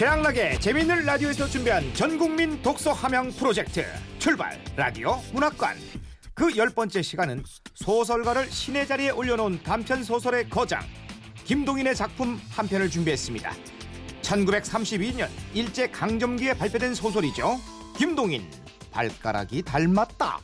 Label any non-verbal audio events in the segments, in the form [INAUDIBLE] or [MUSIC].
최양락의 재밌는 라디오에서 준비한 전국민 독서 함양 프로젝트 출발 라디오 문학관 그 열 번째 시간은 소설가를 신의 자리에 올려놓은 단편 소설의 거장 김동인의 작품 한 편을 준비했습니다. 1932년 일제 강점기에 발표된 소설이죠. 김동인 발가락이 닮았다.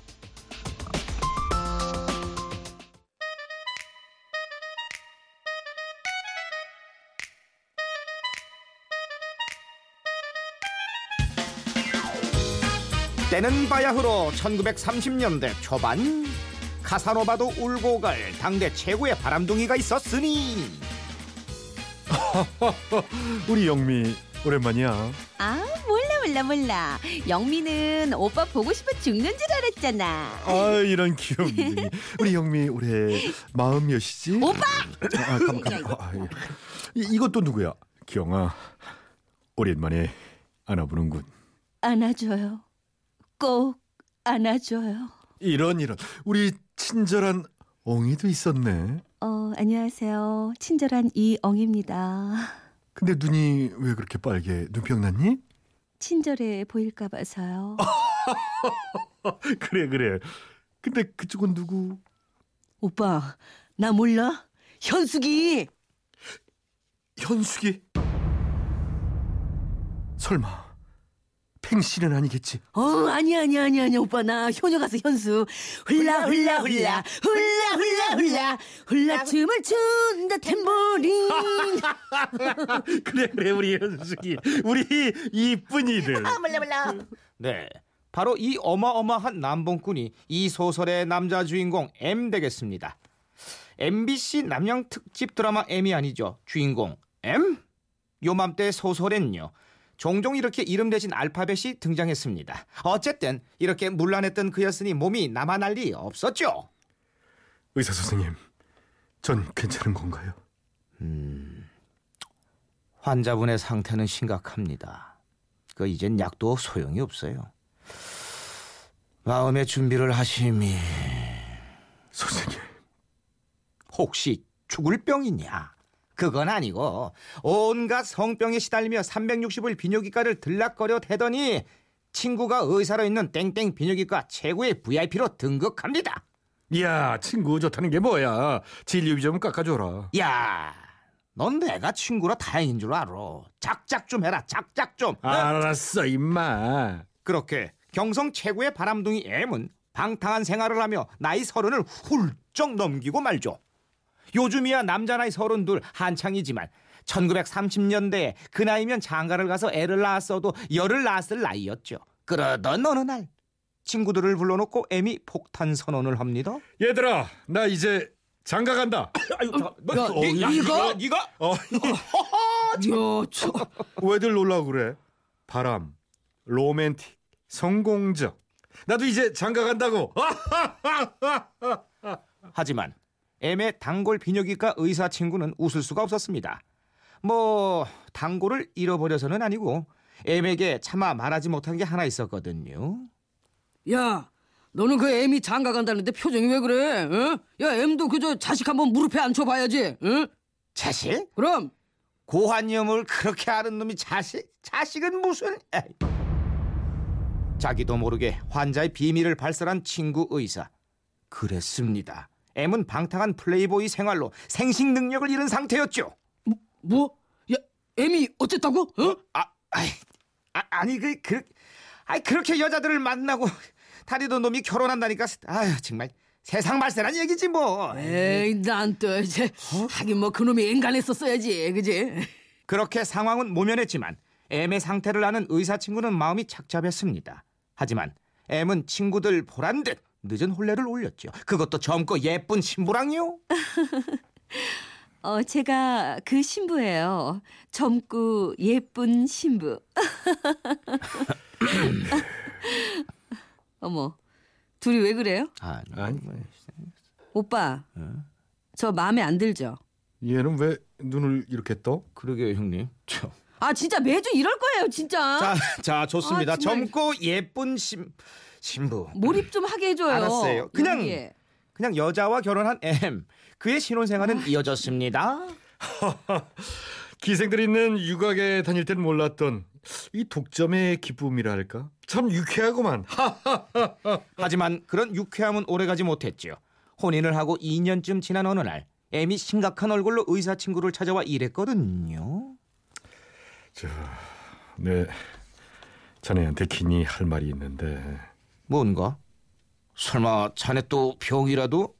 때는 바야흐로 1930년대 초반 카사노바도 울고 갈 당대 최고의 바람둥이가 있었으니 [LAUGHS] 우리 영미 오랜만이야. 아 몰라 몰라 몰라 영미는 오빠 보고 싶어 죽는 줄 알았잖아 아 이런 귀염둥이. 우리 영미 올해 마흔 몇이지? 오빠 아, 가만 가만. 아, 예. 이, 이것도 누구야? 기영아. 오랜만에 안아보는군. 안아줘요 꼭 안아줘요 이런 이런 우리 친절한 엉이도 있었네. 어 안녕하세요 친절한 이엉입니다 근데 눈이 왜 그렇게 빨개? 눈병 났니? 친절해 보일까 봐서요 [LAUGHS] 그래 그래. 근데 그쪽은 누구? 오빠 나 몰라? 현숙이 현숙이. 설마 팽씨는 아니겠지? 어 아니야 아니야 아니야 아니야 오빠 나 효녀 가수 현숙 훌라 훌라 훌라 훌라 훌라 훌라 훌라 춤을 춘다 탬보린 [LAUGHS] 그래 그래 우리 현숙이 우리 이쁜이들. 네 바로 이 어마어마한 남봉꾼이 이 소설의 남자 주인공 M 되겠습니다. MBC 남양 특집 드라마 M이 아니죠. 주인공 M? 요맘때 소설엔요. 종종 이렇게 이름 대신 알파벳이 등장했습니다. 어쨌든 이렇게 문란했던 그였으니 몸이 남아날 리 없었죠. 의사 선생님, 전 괜찮은 건가요? 환자분의 상태는 심각합니다. 그 이젠 약도 소용이 없어요. 마음의 준비를 하심이 선생님, 혹시 죽을 병이냐? 그건 아니고 온갖 성병에 시달리며 360일 비뇨기과를 들락거려 대더니 친구가 의사로 있는 땡땡 비뇨기과 최고의 VIP로 등극합니다. 야 친구 좋다는 게 뭐야? 진료비 좀 깎아줘라. 야, 넌 내가 친구라 다행인 줄 알아. 작작 좀 해라, 작작 좀. 어? 알았어 임마. 그렇게 경성 최고의 바람둥이 M은 방탕한 생활을 하며 나이 서른을 훌쩍 넘기고 말죠. 요즘이야 남자 나이 서른둘 한창이지만 1930년대에 그 나이면 장가를 가서 애를 낳았어도 열을 낳았을 나이였죠. 그러던 어느 날 친구들을 불러놓고 M이 폭탄 선언을 합니다. 얘들아, 나 이제 장가 간다. [COUGHS] 아유, 자, 너, 야, 니- 야, 이거? 니가 니가 어, [LAUGHS] 야 저 왜들 놀라 그래? 바람, 로맨틱, 성공적. 나도 이제 장가 간다고. [LAUGHS] 하지만 M의 단골 비뇨기과 의사 친구는 웃을 수가 없었습니다. 뭐 단골을 잃어버려서는 아니고 M에게 차마 말하지 못한 게 하나 있었거든요. 야, 너는 그 애미 장가 간다는데 표정이 왜 그래? 어? 야, 애도 그저 자식 한번 무릎에 앉혀봐야지. 응? 자식? 그럼 고환염을 그렇게 아는 놈이 자식? 자식은 무슨? 에이. 자기도 모르게 환자의 비밀을 발설한 친구 의사. 그랬습니다. M은 방탕한 플레이보이 생활로 생식 능력을 잃은 상태였죠. 뭐? 야, 애미 어쨌다고? 어? 아, 아이, 아, 아니 그, 그, 아이 그렇게 여자들을 만나고 다리도 놈이 결혼한다니까. 아유 정말 세상 말세란 얘기지 뭐. 에이, 난 또 이제 하긴 뭐 그놈이 인간했었어야지, 그지? 그렇게 상황은 모면했지만 M의 상태를 아는 의사 친구는 마음이 착잡했습니다. 하지만 M은 친구들 보란 듯 늦은 혼례를 올렸죠. 그것도 젊고 예쁜 신부랑요. [LAUGHS] 어 제가 그 신부예요 젊고 예쁜 신부 [LAUGHS] 어머 둘이 왜 그래요? 아, 아니. 오빠 저 마음에 안 들죠? 얘는 왜 눈을 이렇게 떠? 그러게요 형님. 저. 아 진짜 매주 이럴 거예요 진짜. 자, 자 좋습니다. 아, 정말. 젊고 예쁜 신 신부. 몰입 좀 하게 해줘요. 알았어요. 그냥 여기에. 그냥 여자와 결혼한 M. 그의 신혼생활은 이어졌습니다. [LAUGHS] 기생들 있는 육아에 다닐 땐 몰랐던 이 독점의 기쁨이랄까? 참 유쾌하구만. [LAUGHS] 하지만 그런 유쾌함은 오래가지 못했지요. 혼인을 하고 2년쯤 지난 어느 날 M이 심각한 얼굴로 의사 친구를 찾아와 이랬거든요. 저, 네, 자네한테 긴히 할 말이 있는데 뭔가? 설마 자네 또 병이라도?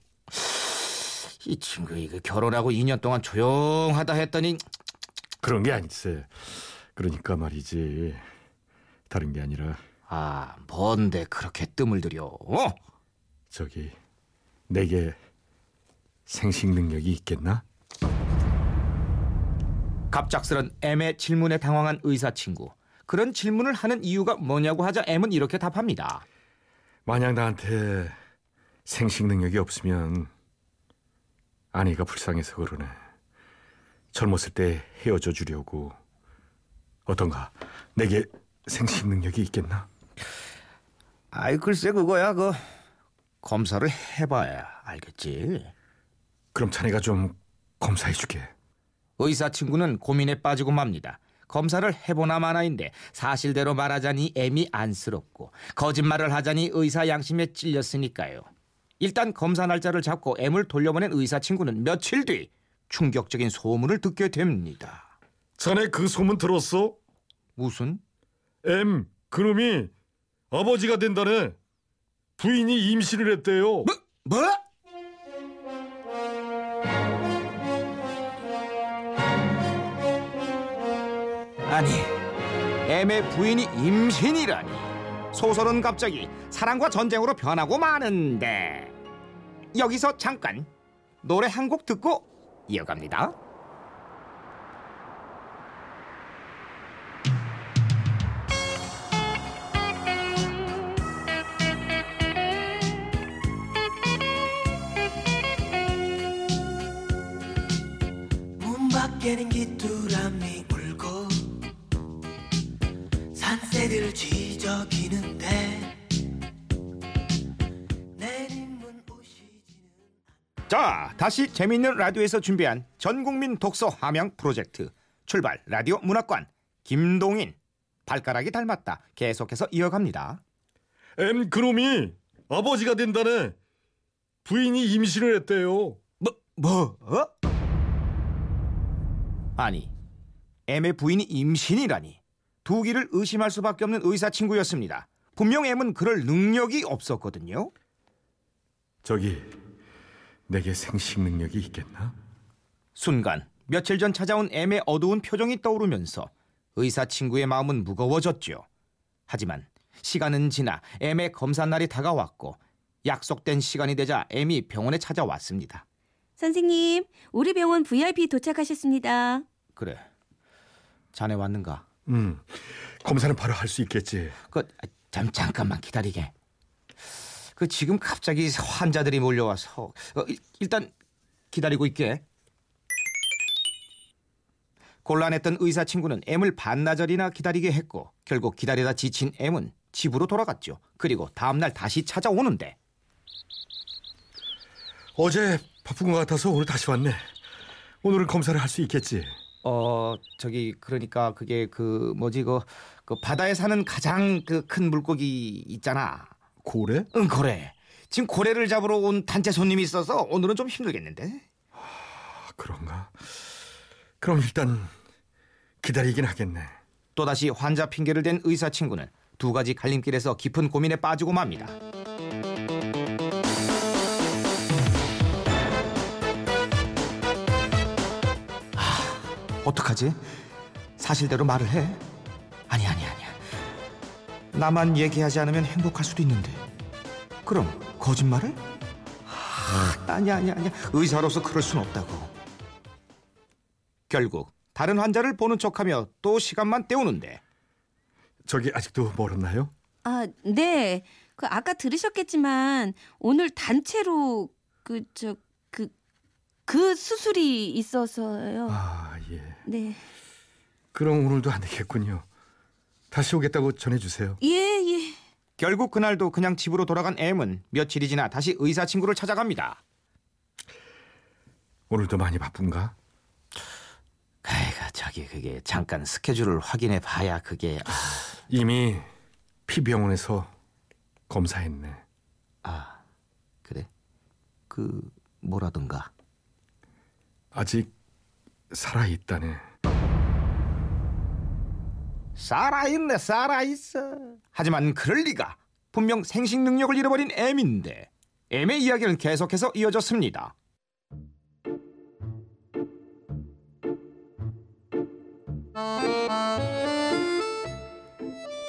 이 친구 이거 결혼하고 2년 동안 조용하다 했더니 그런 게 아니세. 그러니까 말이지. 다른 게 아니라 아 뭔데 그렇게 뜸을 들여? 어? 저기 내게 생식 능력이 있겠나? 갑작스런 M의 질문에 당황한 의사 친구. 그런 질문을 하는 이유가 뭐냐고 하자 M은 이렇게 답합니다. 만약 나한테 생식 능력이 없으면 아내가 불쌍해서 그러네. 젊었을 때 헤어져 주려고. 어떤가? 내게 생식 능력이 있겠나? 아이 글쎄 그거야 그 검사를 해봐야 알겠지. 그럼 자네가 좀 검사해 주게. 의사 친구는 고민에 빠지고 맙니다. 검사를 해보나 마나인데 사실대로 말하자니 M이 안쓰럽고 거짓말을 하자니 의사 양심에 찔렸으니까요. 일단 검사 날짜를 잡고 M을 돌려보낸 의사 친구는 며칠 뒤 충격적인 소문을 듣게 됩니다. 자네 그 소문 들었어? 무슨? M 그놈이 아버지가 된다네. 부인이 임신을 했대요. 뭐? 아니, M의 부인이 임신이라니. 소설은 갑자기 사랑과 전쟁으로 변하고 마는데. 여기서 잠깐 노래 한 곡 듣고 이어갑니다. 문 밖에는 귀뚜라미 내리문 오시지는 자, 다시 재미있는 라디오에서 준비한 전국민 독서 함양 프로젝트 출발 라디오 문학관 김동인 발가락이 닮았다 계속해서 이어갑니다. M 그놈이 아버지가 된다네. 부인이 임신을 했대요. 뭐 뭐? 어? 아니 M의 부인이 임신이라니 두기를 의심할 수밖에 없는 의사 친구였습니다. 분명 M은 그럴 능력이 없었거든요. 저기 내게 생식 능력이 있겠나? 순간 며칠 전 찾아온 M의 어두운 표정이 떠오르면서 의사 친구의 마음은 무거워졌죠. 하지만 시간은 지나 M의 검사 날이 다가왔고 약속된 시간이 되자 M이 병원에 찾아왔습니다. 선생님, 우리 병원 VIP 도착하셨습니다. 그래, 자네 왔는가? 음 검사는 바로 할 수 있겠지. 그 잠, 잠깐만 기다리게. 그 지금 갑자기 환자들이 몰려와서 어, 일- 일단 기다리고 있게. 곤란했던 의사 친구는 M을 반나절이나 기다리게 했고 결국 기다리다 지친 M은 집으로 돌아갔죠. 그리고 다음 날 다시 찾아오는데 어제 바쁜 것 같아서 오늘 다시 왔네. 오늘은 검사를 할 수 있겠지. 어 저기 그러니까 그게 그 뭐지 그, 그 바다에 사는 가장 그 큰 물고기 있잖아. 고래? 응 고래. 지금 고래를 잡으러 온 단체 손님이 있어서 오늘은 좀 힘들겠는데. 아, 그런가? 그럼 일단 기다리긴 하겠네. 또다시 환자 핑계를 댄 의사 친구는 두 가지 갈림길에서 깊은 고민에 빠지고 맙니다. 어떡하지? 사실대로 말을 해? 아니 아니 아니야. 나만 얘기하지 않으면 행복할 수도 있는데. 그럼 거짓말을? 아, 아니야 아니야 아니야. 의사로서 그럴 순 없다고. 결국 다른 환자를 보는 척하며 또 시간만 때우는데 저기 아직도 멀었나요? 아, 네. 그 아까 들으셨겠지만 오늘 단체로 그 저 그 그 수술이 있어서요. 아 예. 네. 그럼 오늘도 안 되겠군요. 다시 오겠다고 전해주세요. 예, 예. 결국 그날도 그냥 집으로 돌아간 M은 며칠이 지나 다시 의사 친구를 찾아갑니다. 오늘도 많이 바쁜가? 아이고 저기 그게 그게 잠깐 스케줄을 확인해 봐야 그게 아, 이미 피병원에서 검사했네. 아 그래 그 뭐라든가 아직 살아 있다네. 살아있네 살아있어 하지만 그럴 리가 분명 생식 능력을 잃어버린 M인데 M의 이야기는 계속해서 이어졌습니다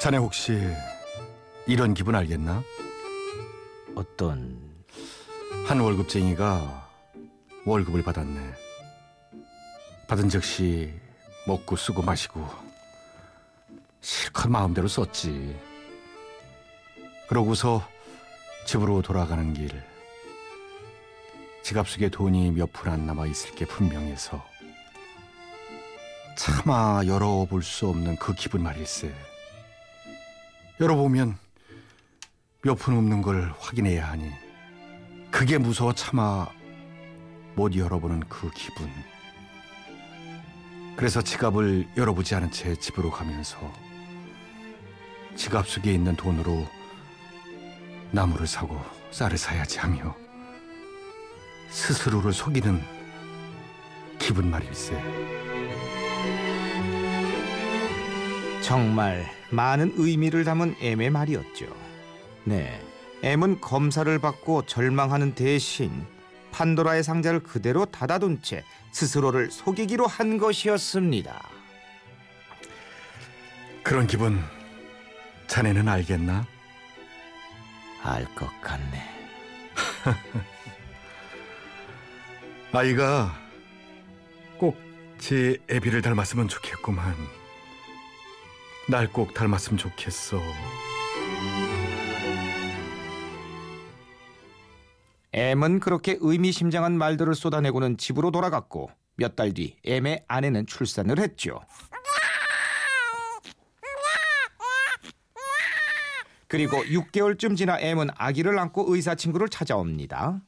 자네 혹시 이런 기분 알겠나? 어떤 한 월급쟁이가 월급을 받았네. 받은 즉시 먹고 쓰고 마시고 실컷 마음대로 썼지. 그러고서 집으로 돌아가는 길 지갑 속에 돈이 몇 푼 안 남아 있을 게 분명해서 차마 열어볼 수 없는 그 기분 말일세. 열어보면 몇 푼 없는 걸 확인해야 하니 그게 무서워 차마 못 열어보는 그 기분. 그래서 지갑을 열어보지 않은 채 집으로 가면서 지갑 속에 있는 돈으로 나무를 사고 쌀을 사야지 하며 스스로를 속이는 기분 말일세. 정말 많은 의미를 담은 M의 말이었죠. 네, M은 검사를 받고 절망하는 대신 판도라의 상자를 그대로 닫아둔 채 스스로를 속이기로 한 것이었습니다. 그런 기분 자네는 알겠나? 알 것 같네. [LAUGHS] 아이가 꼭 제 애비를 닮았으면 좋겠구만. 날 꼭 닮았으면 좋겠어. M은 그렇게 의미심장한 말들을 쏟아내고는 집으로 돌아갔고 몇 달뒤 M의 아내는 출산을 했죠. 그리고 6개월쯤 지나 M은 아기를 안고 의사 친구를 찾아옵니다.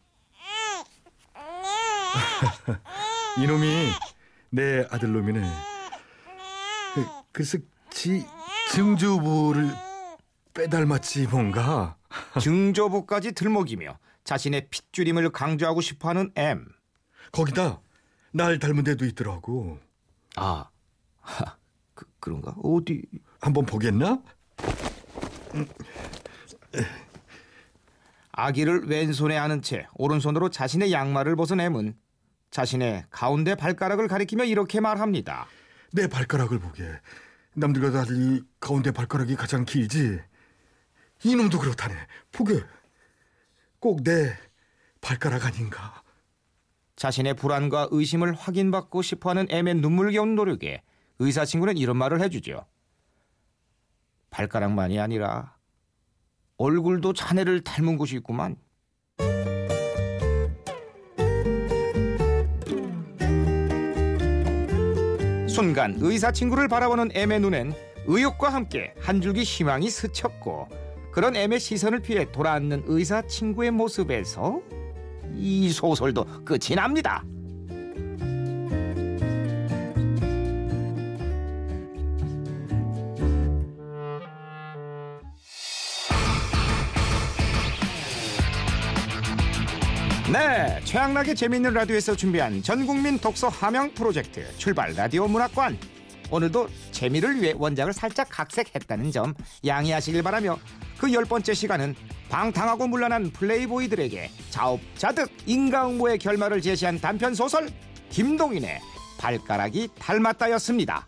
[LAUGHS] 이놈이 내 아들 놈이네. 그, 글쎄 지 증주부를 빼닮았지 뭔가. 증조부까지 들먹이며 자신의 핏줄임을 강조하고 싶어하는 M. 거기다 날 닮은 데도 있더라고. 아, 하, 그, 그런가? 어디? 한번 보겠나? 아기를 왼손에 안은 채 오른손으로 자신의 양말을 벗은 M은 자신의 가운데 발가락을 가리키며 이렇게 말합니다. 내 발가락을 보게. 남들과 달리 가운데 발가락이 가장 길지. 이놈도 그렇다네. 보게. 꼭 내 발가락 아닌가. 자신의 불안과 의심을 확인받고 싶어하는 M의 눈물겨운 노력에 의사 친구는 이런 말을 해주죠. 발가락만이 아니라 얼굴도 자네를 닮은 곳이 있구만. 순간 의사 친구를 바라보는 M의 눈엔 의욕과 함께 한 줄기 희망이 스쳤고 그런 M의 시선을 피해 돌아앉는 의사 친구의 모습에서 이 소설도 끝이 납니다. 네, 최양락의 재미있는 라디오에서 준비한 전국민 독서 함영 프로젝트 출발 라디오 문학관. 오늘도 재미를 위해 원작을 살짝 각색했다는 점 양해하시길 바라며 그 열 번째 시간은 방탕하고 물란한 플레이보이들에게 자업자득 인과응보의 결말을 제시한 단편 소설 김동인의 발가락이 닮았다였습니다.